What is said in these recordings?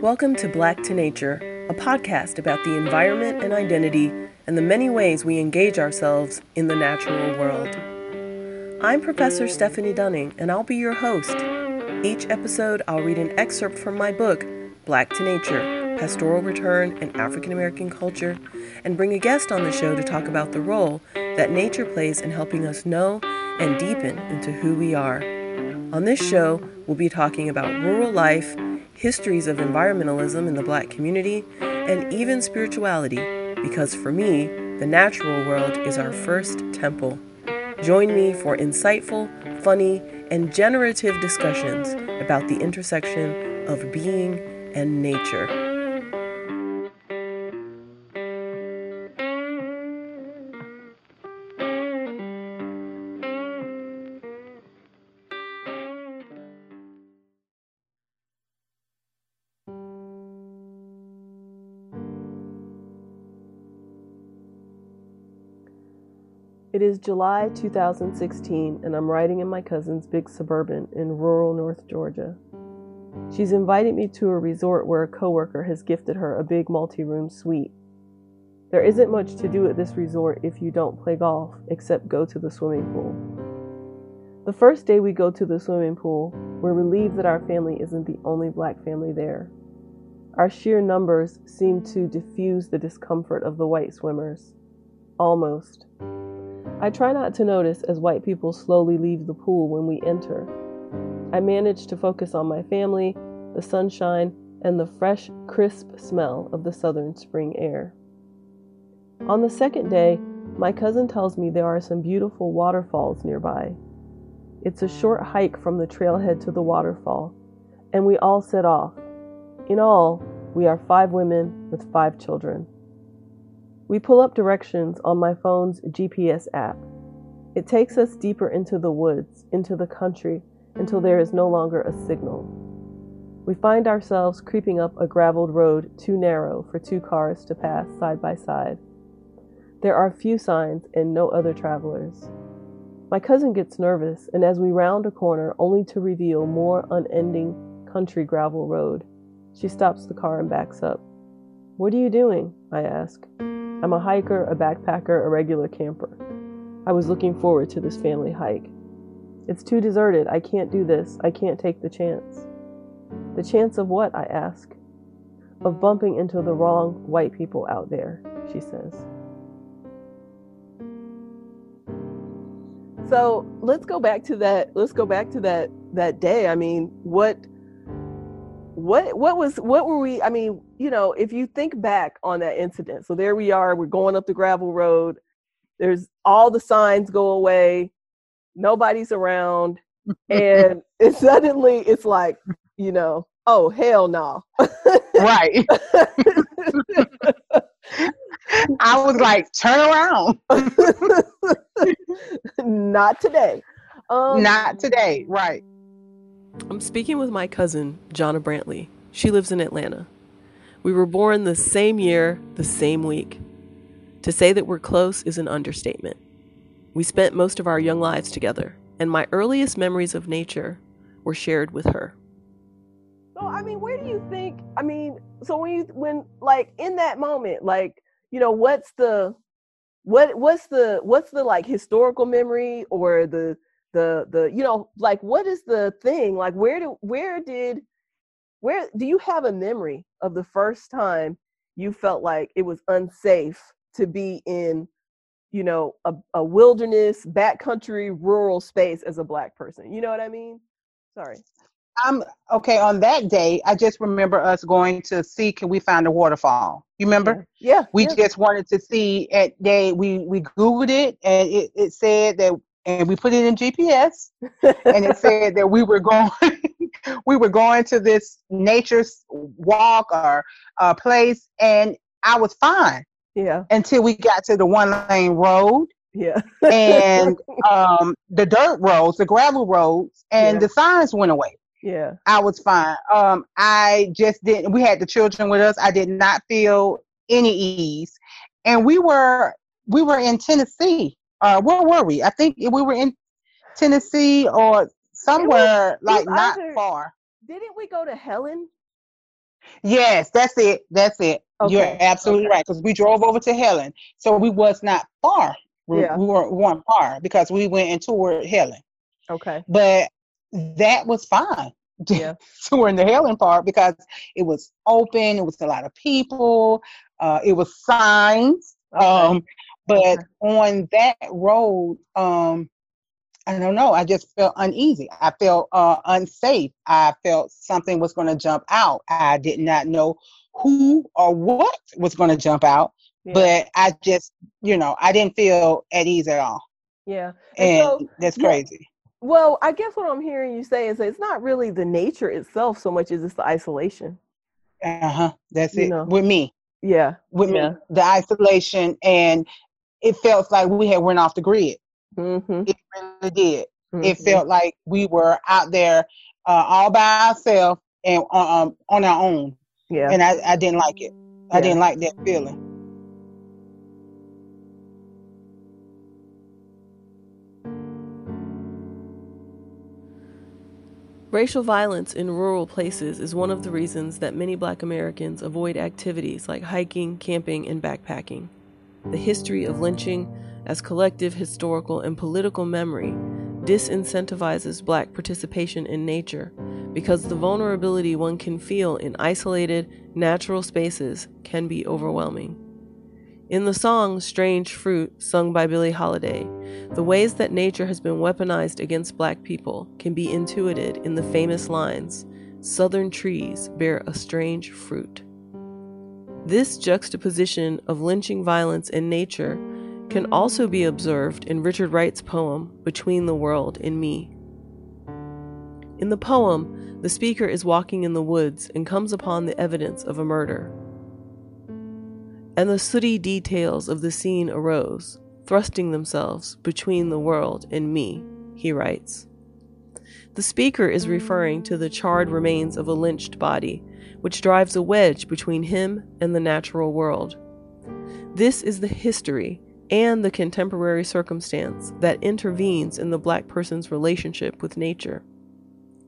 Welcome to Black to Nature, a podcast about the environment and identity and the many ways we engage ourselves in the natural world. I'm Professor Stefanie Dunning, and I'll be your host. Each episode, I'll read an excerpt from my book, Black to Nature Pastoral Return in African American Culture, and bring a guest on the show to talk about the role that nature plays in helping us know and deepen into who we are. On this show, we'll be talking about rural life histories of environmentalism in the black community, and even spirituality, because for me, the natural world is our first temple. Join me for insightful, funny, and generative discussions about the intersection of being and nature. It is July 2016, and I'm riding in my cousin's big suburban in rural North Georgia. She's invited me to a resort where a coworker has gifted her a big multi room suite. There isn't much to do at this resort if you don't play golf, except go to the swimming pool. The first day we go to the swimming pool, we're relieved that our family isn't the only black family there. Our sheer numbers seem to diffuse the discomfort of the white swimmers. Almost. I try not to notice as white people slowly leave the pool when we enter. I manage to focus on my family, the sunshine, and the fresh, crisp smell of the southern spring air. On the second day, my cousin tells me there are some beautiful waterfalls nearby. It's a short hike from the trailhead to the waterfall, and we all set off. In all, we are five women with five children. We pull up directions on my phone's GPS app. It takes us deeper into the woods, into the country, until there is no longer a signal. We find ourselves creeping up a graveled road too narrow for two cars to pass side by side. There are few signs and no other travelers. My cousin gets nervous, and as we round a corner, only to reveal more unending country gravel road, she stops the car and backs up. What are you doing? I ask. I'm a hiker, a backpacker, a regular camper. I was looking forward to this family hike. It's too deserted. I can't do this. I can't take the chance. The chance of what? I ask. Of bumping into the wrong white people out there, she says. So let's go back to that. Let's go back to that that day. I mean, what what what was what were we? I mean, you know, if you think back on that incident, so there we are, we're going up the gravel road. There's all the signs go away, nobody's around, and it suddenly it's like, you know, oh hell no. right. I was like, turn around. Not today. Um, Not today, right. I'm speaking with my cousin, Jonna Brantley. She lives in Atlanta. We were born the same year, the same week. To say that we're close is an understatement. We spent most of our young lives together, and my earliest memories of nature were shared with her. So, I mean, where do you think? I mean, so when you, when, like, in that moment, like, you know, what's the, what, what's the, what's the, like, historical memory or the, the, the, you know, like, what is the thing? Like, where do, where did, where do you have a memory of the first time you felt like it was unsafe to be in you know a, a wilderness backcountry rural space as a black person? You know what i mean? Sorry. I'm okay on that day i just remember us going to see can we find a waterfall? You remember? Yeah, yeah we yeah. just wanted to see at day we we googled it and it, it said that and we put it in gps and it said that we were going we were going to this nature walk or uh, place, and I was fine. Yeah. Until we got to the one lane road. Yeah. and um, the dirt roads, the gravel roads, and yeah. the signs went away. Yeah. I was fine. Um, I just didn't. We had the children with us. I did not feel any ease, and we were we were in Tennessee. Uh, where were we? I think we were in Tennessee or somewhere like not either, far. Didn't we go to Helen? Yes, that's it. That's it. Okay. You're absolutely Okay. right because we drove over to Helen, so we was not far. We, Yeah. we weren't, we weren't far because we went and toured Helen, Okay. but that was fine. Yeah. touring the Helen part because it was open. It was a lot of people. Uh, it was signs. Okay. Um, but Okay. on that road, um, I don't know. I just felt uneasy. I felt uh, unsafe. I felt something was going to jump out. I did not know who or what was going to jump out, Yeah. but I just, you know, I didn't feel at ease at all. yeah. And so, that's yeah. crazy. well, I guess what I'm hearing you say is that it's not really the nature itself so much as it's the isolation. Uh huh. That's You it. know. With me, Yeah. with Yeah. me, the isolation, and it felt like we had went off the grid. Mm-hmm. It really did. It felt like we were out there uh, all by ourselves and um, on our own, Yeah. and I, I didn't like it. I Yeah. didn't like that feeling. Racial violence in rural places is one of the reasons that many black Americans avoid activities like hiking, camping, and backpacking. The history of lynching as collective historical and political memory disincentivizes black participation in nature because the vulnerability one can feel in isolated, natural spaces can be overwhelming. In the song Strange Fruit, sung by Billie Holiday, the ways that nature has been weaponized against black people can be intuited in the famous lines Southern trees bear a strange fruit. This juxtaposition of lynching violence and nature can also be observed in Richard Wright's poem Between the World and Me. In the poem, the speaker is walking in the woods and comes upon the evidence of a murder. And the sooty details of the scene arose, thrusting themselves between the world and me, he writes. The speaker is referring to the charred remains of a lynched body, which drives a wedge between him and the natural world. This is the history and the contemporary circumstance that intervenes in the black person's relationship with nature.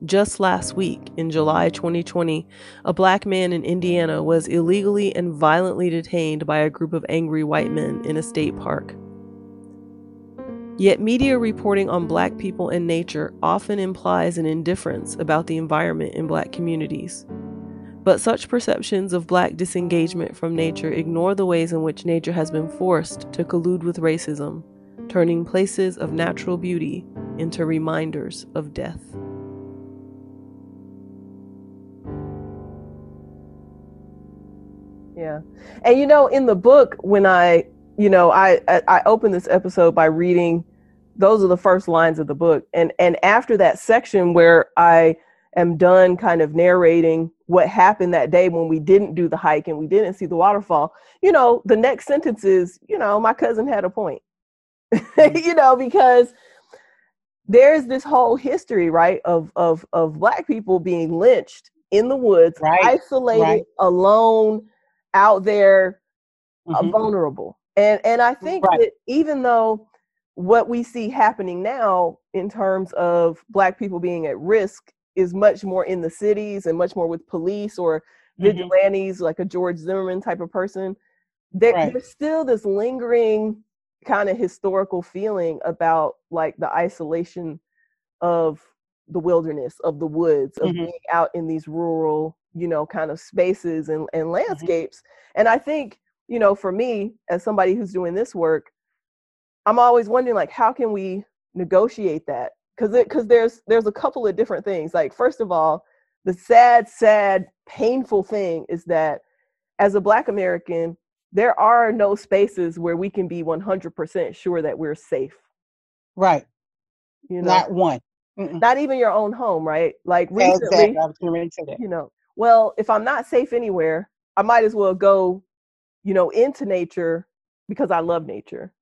Just last week, in July 2020, a black man in Indiana was illegally and violently detained by a group of angry white men in a state park. Yet, media reporting on black people and nature often implies an indifference about the environment in black communities. But such perceptions of black disengagement from nature ignore the ways in which nature has been forced to collude with racism, turning places of natural beauty into reminders of death. Yeah. And you know, in the book, when I, you know, I I, I opened this episode by reading those are the first lines of the book. And and after that section where I am done kind of narrating what happened that day when we didn't do the hike and we didn't see the waterfall, you know, the next sentence is, you know, my cousin had a point. you know, because there's this whole history, right, of of of black people being lynched in the woods, Right, isolated, right. alone, out there, uh, Mhm. vulnerable. And and I think Right. that even though what we see happening now in terms of black people being at risk is much more in the cities and much more with police or Mhm. vigilantes like a George Zimmerman type of person, there, Right. there's still this lingering kind of historical feeling about like the isolation of the wilderness, of the woods, of Mhm. being out in these rural, you know, kind of spaces and, and Mm-hmm. landscapes. And I think, you know, for me, as somebody who's doing this work, I'm always wondering like how can we negotiate that? Because because there's there's a couple of different things. Like first of all, the sad, sad, painful thing is that as a Black American, there are no spaces where we can be 100% sure that we're safe. Right. You know, Not one. Mm-mm. not even your own home, right? Like recently, Exactly. I was getting ready to say that. you know, well, if I'm not safe anywhere, I might as well go, you know, into nature because I love nature.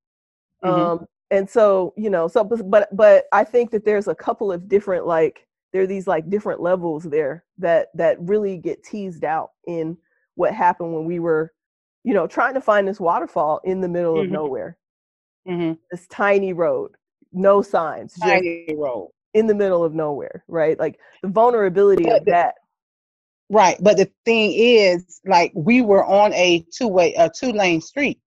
Mhm. Um, and so, you know, so but but I think that there's a couple of different like there are these like different levels there that that really get teased out in what happened when we were, you know, trying to find this waterfall in the middle of Mhm. nowhere. Mhm. This tiny road, no signs, just Tiny road. in the middle of nowhere, right? Like the vulnerability But of the- that. Right, but the thing is, like we were on a two way, a two lane street.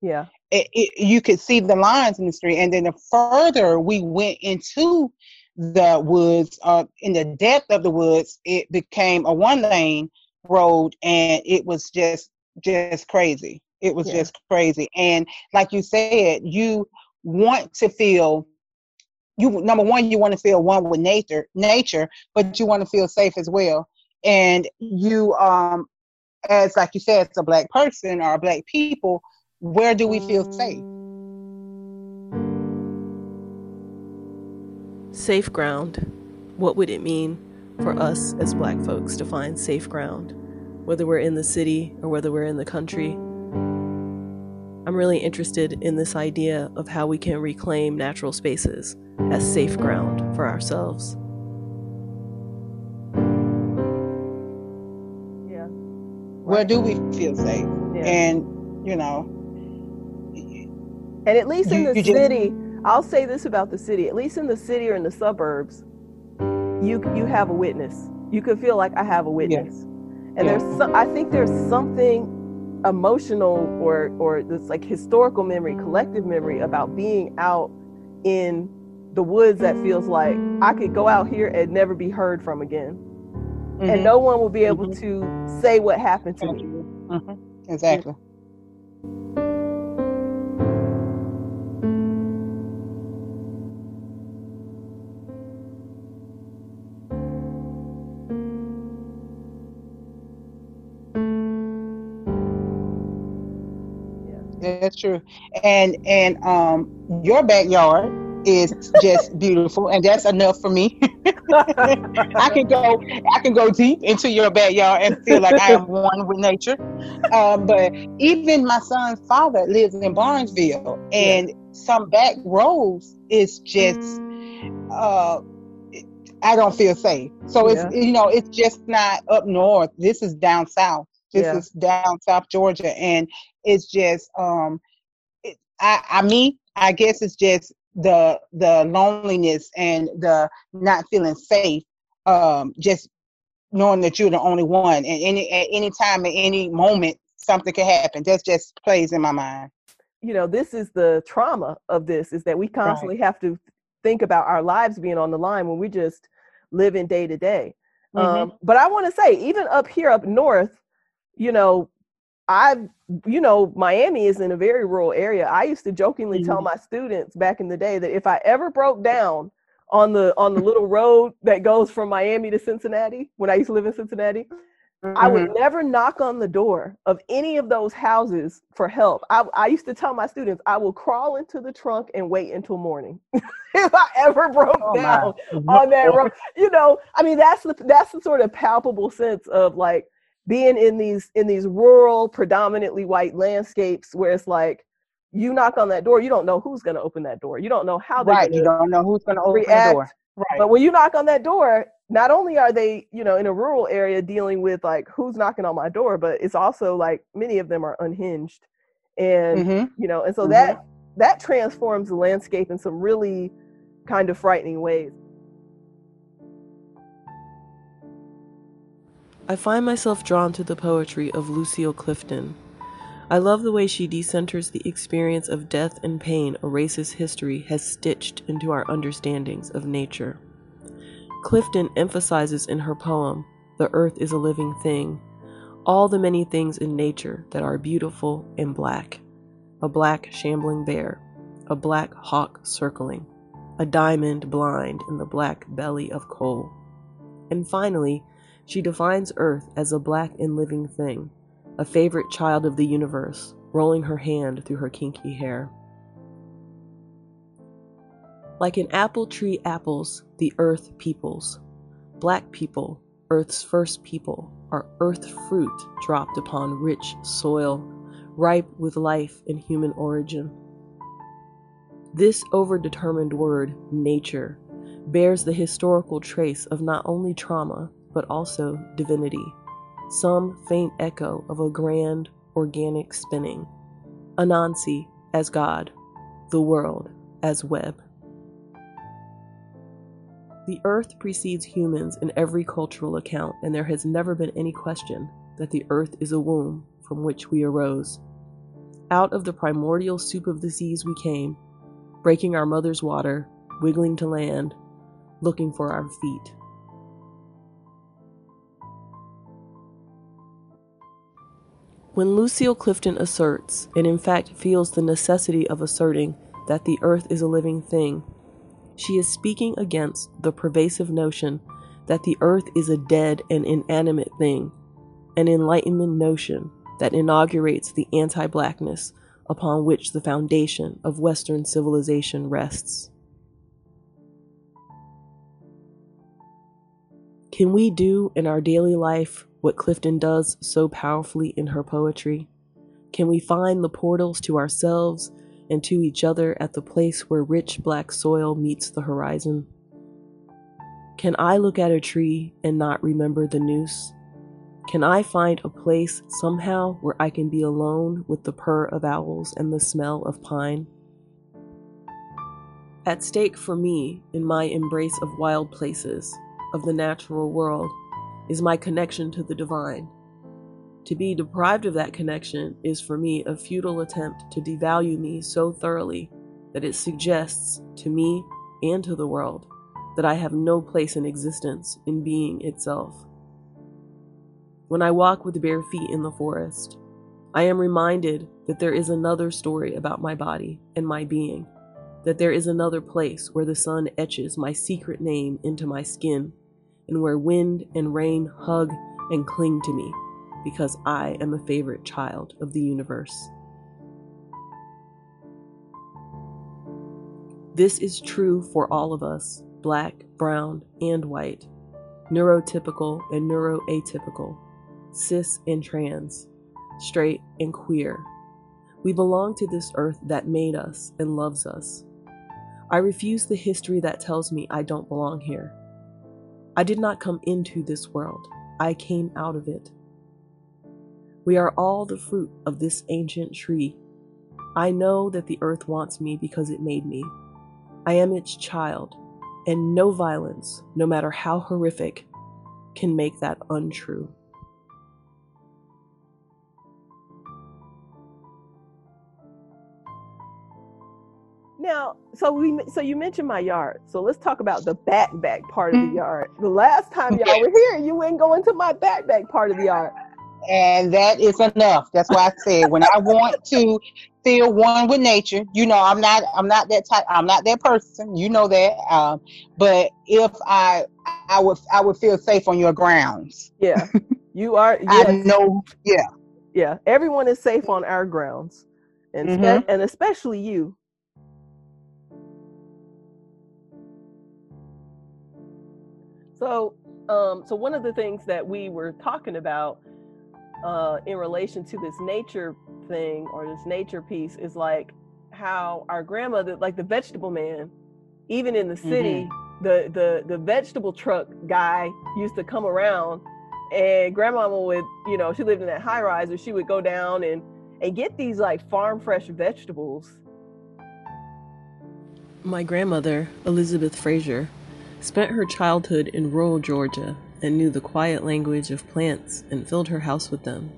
Yeah. It, it, you could see the lines in the street, and then the further we went into the woods, uh, in the depth of the woods, it became a one lane road, and it was just just crazy. It was Yeah. just crazy, and like you said, you want to feel you number one you want to feel one with nature nature but you want to feel safe as well and you um as like you said as a black person or a black people where do we feel safe Safe ground. What would it mean for us as black folks to find safe ground, whether we're in the city or whether we're in the country? I'm really interested in this idea of how we can reclaim natural spaces as safe ground for ourselves. Yeah. where do we feel safe Yeah. and you know And at least in the city, I'll say this about the city. At least in the city or in the suburbs, you you have a witness. You can feel like I have a witness. And Yeah. there's some, I think there's something emotional or or this like historical memory, collective memory about being out in the woods that feels like I could go out here and never be heard from again. And mhm, no one will be able Mhm. to say what happened to me. mhm, exactly That's true. And and um your backyard is just beautiful and that's enough for me. I can go I can go deep into your backyard and feel like I am one with nature. Um, but even my son's father lives in Barnesville and some back roads is just uh I don't feel safe. So it's you know, it's just not up north. This is down south. This Yeah. is down South Georgia and it's just um it, I I mean I guess it's just the the loneliness and the not feeling safe um just knowing that you're the only one and any at any time at any moment something can happen. That just plays in my mind. You know this is the trauma of this is that we constantly have to think about our lives being on the line when we just live in day to day. Um, but i want to say even up here up north you know i you know miami is in a very rural area i used to jokingly tell Mhm. my students back in the day that if i ever broke down on the on the little road that goes from miami to cincinnati when i used to live in cincinnati I would Mhm. never knock on the door of any of those houses for help. I, I used to tell my students, I will crawl into the trunk and wait until morning. if I ever broke Oh, down on that road, you know, I mean, that's the that's the sort of palpable sense of like being in these in these rural, predominantly white landscapes where it's like you knock on that door, you don't know who's going to open that door. You don't know how they're right you don't know who's going to open react. the door right but when you knock on that door, not only are they, you know, in a rural area dealing with like who's knocking on my door, but it's also like many of them are unhinged. And Mhm. you know, and so Mhm. that that transforms the landscape in some really kind of frightening ways. I find myself drawn to the poetry of Lucille Clifton. I love the way she decenters the experience of death and pain a racist history has stitched into our understandings of nature. Clifton emphasizes in her poem, The Earth is a Living Thing, all the many things in nature that are beautiful and black. A black shambling bear, a black hawk circling, a diamond blind in the black belly of coal. And finally, she defines Earth as a black and living thing, a favorite child of the universe, rolling her hand through her kinky hair. Like an apple tree apples, the earth peoples. Black people, earth's first people, are earth fruit dropped upon rich soil, ripe with life and human origin. This overdetermined word, nature, bears the historical trace of not only trauma, but also divinity, some faint echo of a grand organic spinning. Anansi as God, the world as web. The earth precedes humans in every cultural account, and there has never been any question that the earth is a womb from which we arose. Out of the primordial soup of the seas we came, breaking our mother's water, wiggling to land, looking for our feet. When Lucille Clifton asserts, and in fact feels the necessity of asserting, that the earth is a living thing, she is speaking against the pervasive notion that the earth is a dead and inanimate thing, an Enlightenment notion that inaugurates the anti blackness upon which the foundation of Western civilization rests. Can we do in our daily life what Clifton does so powerfully in her poetry? Can we find the portals to ourselves and to each other at the place where rich black soil meets the horizon? Can I look at a tree and not remember the noose? Can I find a place somehow where I can be alone with the purr of owls and the smell of pine? At stake for me in my embrace of wild places, of the natural world, is my connection to the divine. To be deprived of that connection is for me a futile attempt to devalue me so thoroughly that it suggests to me and to the world that I have no place in existence in being itself. When I walk with bare feet in the forest, I am reminded that there is another story about my body and my being, that there is another place where the sun etches my secret name into my skin, and where wind and rain hug and cling to me because I am a favorite child of the universe. This is true for all of us, black, brown, and white, neurotypical and neuroatypical cis and trans, straight and queer. We belong to this earth that made us and loves us. I refuse the history that tells me I don't belong here. I did not come into this world, I came out of it. We are all the fruit of this ancient tree. I know that the earth wants me because it made me. I am its child, and no violence, no matter how horrific, can make that untrue. Now, so we so you mentioned my yard. So let's talk about the back back part of the mm-hmm. yard. The last time y'all were here, you wouldn't go into my back back part of the yard. And that is enough. That's why I said when I want to feel one with nature, you know, I'm not I'm not that type I'm not that person. You know that. Um, but if I I would I would feel safe on your grounds. Yeah. You are yes. I know yeah. Yeah. Everyone is safe on our grounds. And mm-hmm. and especially you So, um, so one of the things that we were talking about uh, in relation to this nature thing or this nature piece is like how our grandmother, like the vegetable man, even in the city, mm-hmm. the the the vegetable truck guy used to come around, and grandmama would, you know, she lived in that high rise, or she would go down and and get these like farm fresh vegetables. My grandmother, Elizabeth Fraser, spent her childhood in rural Georgia and knew the quiet language of plants and filled her house with them.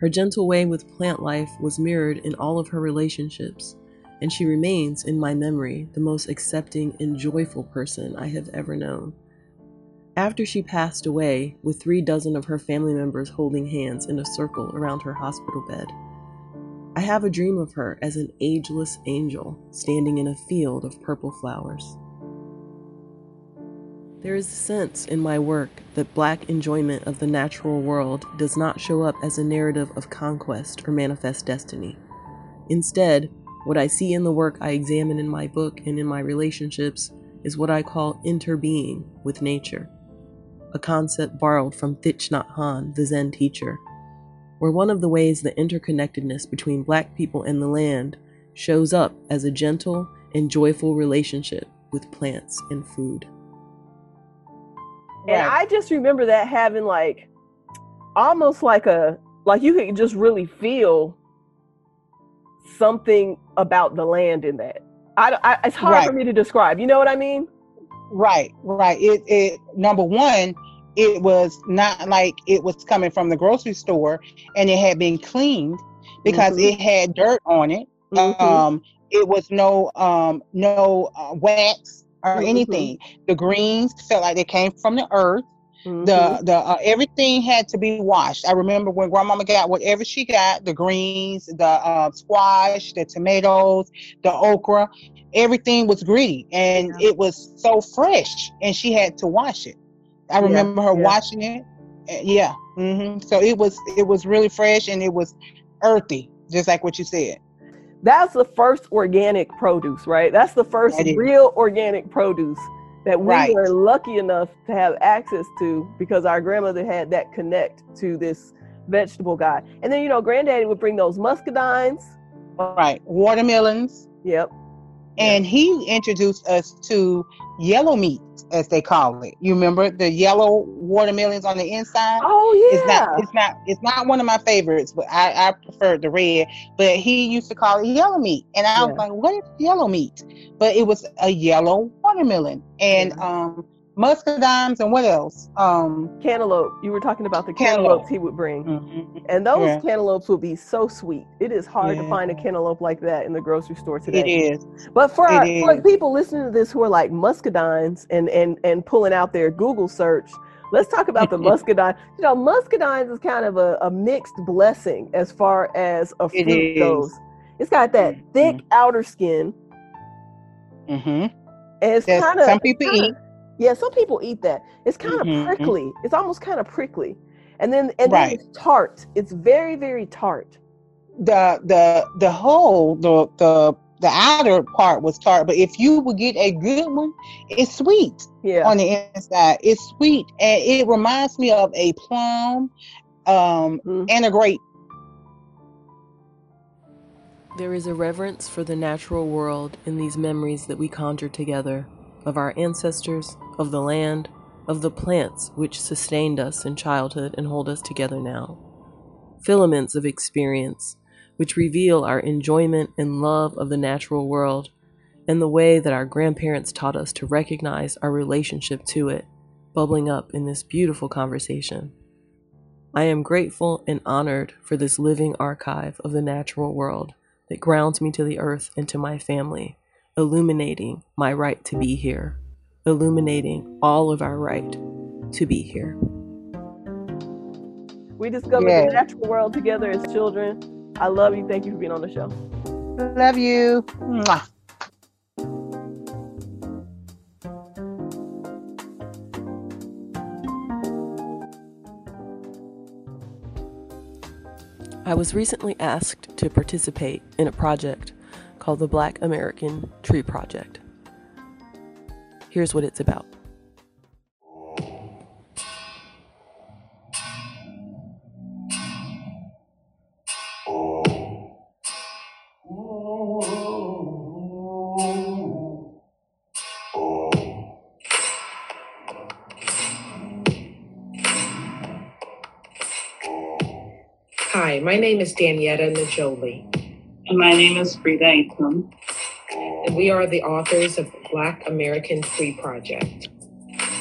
Her gentle way with plant life was mirrored in all of her relationships, and she remains, in my memory, the most accepting and joyful person I have ever known. After she passed away, with three dozen of her family members holding hands in a circle around her hospital bed, I have a dream of her as an ageless angel standing in a field of purple flowers. There is a sense in my work that black enjoyment of the natural world does not show up as a narrative of conquest or manifest destiny. Instead, what I see in the work I examine in my book and in my relationships is what I call interbeing with nature, a concept borrowed from Thich Nhat Hanh, the Zen teacher, where one of the ways the interconnectedness between black people and the land shows up as a gentle and joyful relationship with plants and food. And I just remember that having like almost like a like you could just really feel something about the land in that. I, I it's hard right. for me to describe. You know what I mean? Right, right. It it number one, it was not like it was coming from the grocery store and it had been cleaned because mm-hmm. it had dirt on it. Mm-hmm. Um, it was no um no uh, wax or mm-hmm. anything. The greens felt like they came from the earth. Mm-hmm. The the uh, everything had to be washed. I remember when grandmama got whatever she got, the greens, the uh, squash, the tomatoes, the okra, everything was gritty and yeah. it was so fresh and she had to wash it. I remember yeah. her yeah. washing it. Yeah. Mm-hmm. So it was it was really fresh and it was earthy, just like what you said that's the first organic produce, right? That's the first that real organic produce that we right. were lucky enough to have access to because our grandmother had that connect to this vegetable guy. And then, you know, granddaddy would bring those muscadines. Right. Watermelons. Yep. And he introduced us to yellow meat as they call it. You remember the yellow watermelons on the inside? Oh yeah. It's not it's not it's not one of my favorites, but I, I prefer the red. But he used to call it yellow meat. And I yeah. was like, what is yellow meat? But it was a yellow watermelon. And yeah. um muscadines and what else? Um, cantaloupe. You were talking about the cantaloupes cantaloupe. he would bring, mm-hmm. and those yeah. cantaloupes would be so sweet. It is hard yeah. to find a cantaloupe like that in the grocery store today. It is. But for, our, for people listening to this who are like muscadines and and and pulling out their Google search. Let's talk about the muscadine. You know, muscadines is kind of a, a mixed blessing as far as a fruit goes. It's got that mm-hmm. thick outer skin. Mm-hmm. And it's kind of some people kinda, eat yeah, some people eat that. It's kind of mm-hmm. prickly. It's almost kind of prickly. And then and then right. it's tart. It's very, very tart. The the the whole the the the outer part was tart, but if you would get a good one, it's sweet. Yeah. On the inside, it's sweet, and it reminds me of a plum, um, mm-hmm. and a grape. There is a reverence for the natural world in these memories that we conjure together of our ancestors, of the land, of the plants which sustained us in childhood and hold us together now. Filaments of experience which reveal our enjoyment and love of the natural world and the way that our grandparents taught us to recognize our relationship to it, bubbling up in this beautiful conversation. I am grateful and honored for this living archive of the natural world that grounds me to the earth and to my family illuminating my right to be here, illuminating all of our right to be here. We discovered yeah. the natural world together as children. I love you. Thank you for being on the show. Love you. Mwah. I was recently asked to participate in a project called the Black American Tree Project. Here's what it's about. Hi, my name is Danietta Najoli. And my name is Frida Aitum. And we are the authors of the Black American Tree Project.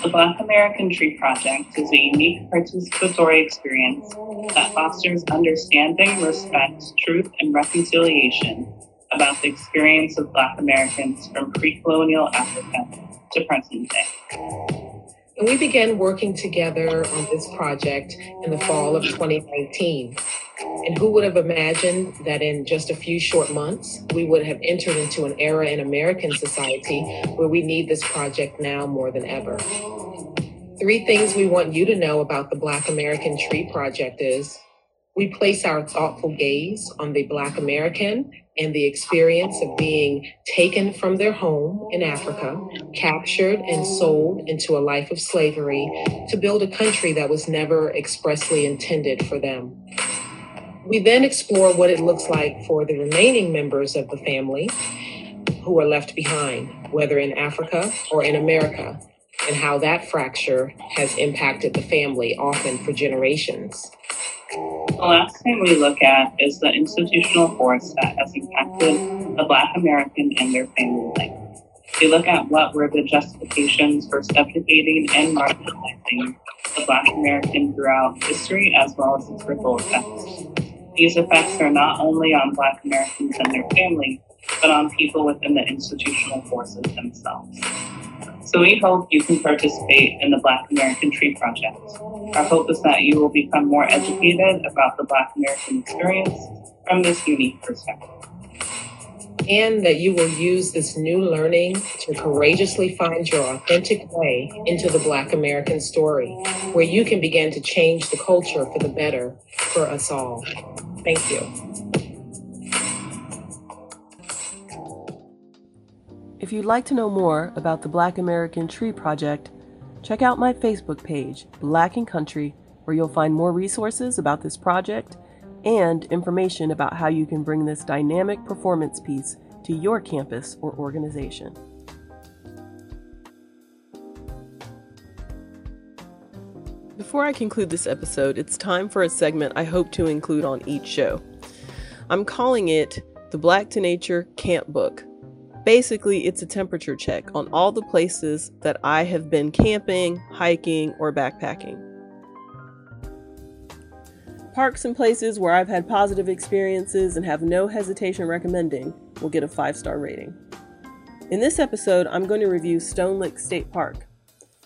The Black American Tree Project is a unique participatory experience that fosters understanding, respect, truth, and reconciliation about the experience of Black Americans from pre colonial Africa to present day. And we began working together on this project in the fall of 2019. And who would have imagined that in just a few short months, we would have entered into an era in American society where we need this project now more than ever? Three things we want you to know about the Black American Tree Project is we place our thoughtful gaze on the Black American and the experience of being taken from their home in Africa, captured and sold into a life of slavery to build a country that was never expressly intended for them. We then explore what it looks like for the remaining members of the family who are left behind, whether in Africa or in America, and how that fracture has impacted the family, often for generations. The last thing we look at is the institutional force that has impacted the Black American and their family life. They look at what were the justifications for subjugating and marginalizing the Black American throughout history as well as its ripple effects. These effects are not only on Black Americans and their families, but on people within the institutional forces themselves. So we hope you can participate in the Black American Tree Project. Our hope is that you will become more educated about the Black American experience from this unique perspective and that you will use this new learning to courageously find your authentic way into the Black American story, where you can begin to change the culture for the better for us all. Thank you. If you'd like to know more about the Black American Tree Project, check out my Facebook page, Black and Country, where you'll find more resources about this project and information about how you can bring this dynamic performance piece to your campus or organization. Before I conclude this episode, it's time for a segment I hope to include on each show. I'm calling it the Black to Nature Camp Book. Basically, it's a temperature check on all the places that I have been camping, hiking, or backpacking. Parks and places where I've had positive experiences and have no hesitation recommending will get a five star rating. In this episode, I'm going to review Stonelick State Park.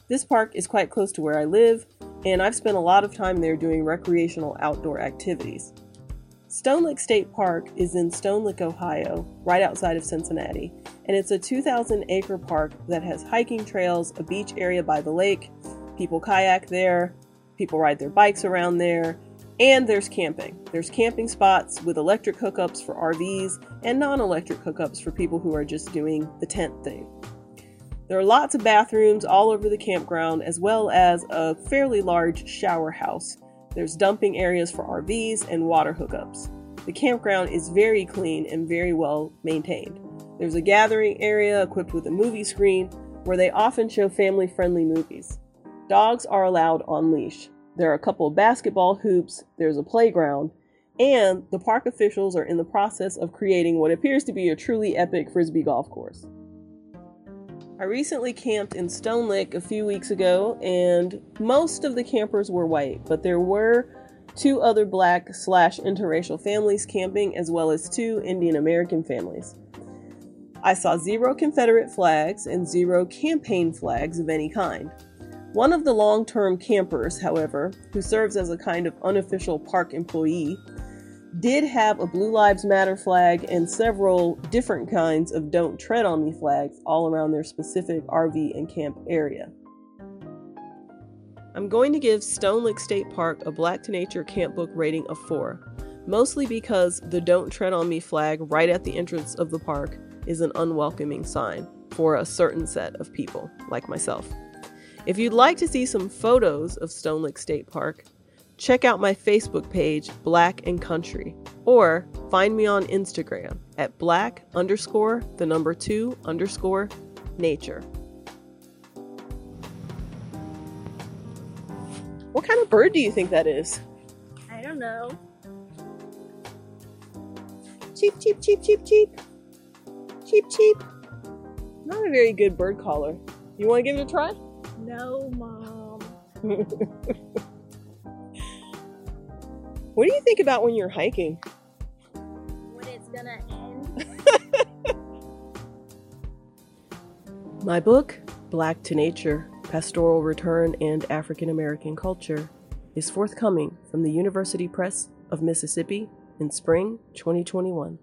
This park is quite close to where I live, and I've spent a lot of time there doing recreational outdoor activities. Stonelick State Park is in Stonelick, Ohio, right outside of Cincinnati, and it's a 2,000 acre park that has hiking trails, a beach area by the lake, people kayak there, people ride their bikes around there, and there's camping. There's camping spots with electric hookups for RVs and non electric hookups for people who are just doing the tent thing. There are lots of bathrooms all over the campground, as well as a fairly large shower house. There's dumping areas for RVs and water hookups. The campground is very clean and very well maintained. There's a gathering area equipped with a movie screen where they often show family friendly movies. Dogs are allowed on leash. There are a couple of basketball hoops, there's a playground, and the park officials are in the process of creating what appears to be a truly epic frisbee golf course. I recently camped in Stonelick a few weeks ago, and most of the campers were white, but there were two other black slash interracial families camping, as well as two Indian American families. I saw zero Confederate flags and zero campaign flags of any kind. One of the long term campers, however, who serves as a kind of unofficial park employee, did have a Blue Lives Matter flag and several different kinds of Don't Tread on Me flags all around their specific RV and camp area. I'm going to give Stonelick State Park a Black to Nature Camp Book rating of 4, mostly because the Don't Tread on Me flag right at the entrance of the park is an unwelcoming sign for a certain set of people, like myself. If you'd like to see some photos of Stonelick State Park, check out my Facebook page, Black and Country, or find me on Instagram at black underscore the number two underscore nature. What kind of bird do you think that is? I don't know. Cheep, cheep, cheep, cheep, cheep. Cheep, cheep. Not a very good bird caller. You want to give it a try? No, mom. what do you think about when you're hiking? When it's gonna end. My book, Black to Nature Pastoral Return and African American Culture, is forthcoming from the University Press of Mississippi in spring 2021.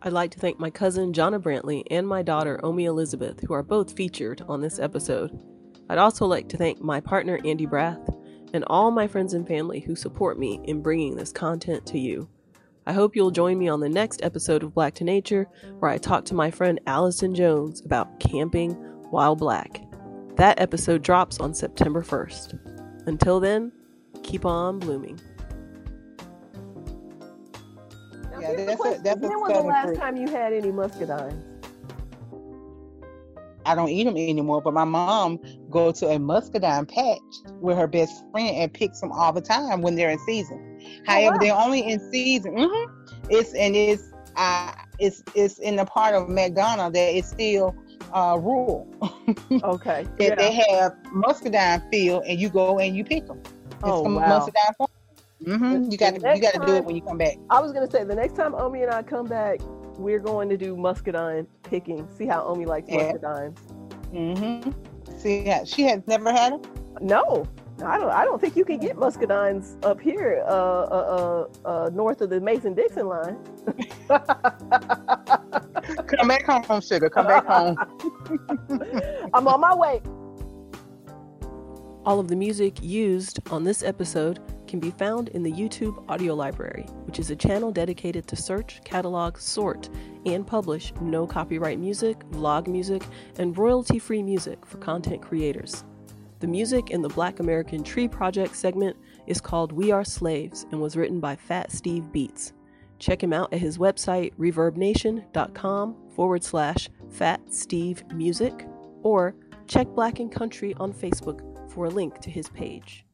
I'd like to thank my cousin Jonna Brantley and my daughter Omi Elizabeth, who are both featured on this episode. I'd also like to thank my partner Andy Brath and all my friends and family who support me in bringing this content to you. I hope you'll join me on the next episode of Black to Nature, where I talk to my friend Allison Jones about camping while black. That episode drops on September 1st. Until then, keep on blooming. Now, Yeah, that's a- question. that's a when was the last fruit. time you had any muscadines? I don't eat them anymore, but my mom go to a muscadine patch with her best friend and picks them all the time when they're in season. However, wow. they're only in season. hmm It's and it's I it's it's in the part of McDonough that it's still uh, rural. Okay. that Yeah. they have muscadine field, and you go and you pick them. It's Oh, some wow. muscadine farm. hmm You got to you got to do it when you come back. I was gonna say the next time Omi and I come back, we're going to do muscadine picking. See how Omi likes Yeah. muscadines. hmm See, yeah, she has never had them. No, I don't. I don't think you can get muscadines up here, uh, uh, uh, uh north of the Mason Dixon line. Come back home, sugar. Come back home. I'm on my way. All of the music used on this episode can be found in the YouTube Audio Library, which is a channel dedicated to search, catalog, sort, and publish no copyright music, vlog music, and royalty free music for content creators. The music in the Black American Tree Project segment is called We Are Slaves and was written by Fat Steve Beats. Check him out at his website, reverbnation.com forward slash Fat Steve Music, or check Black and Country on Facebook for a link to his page.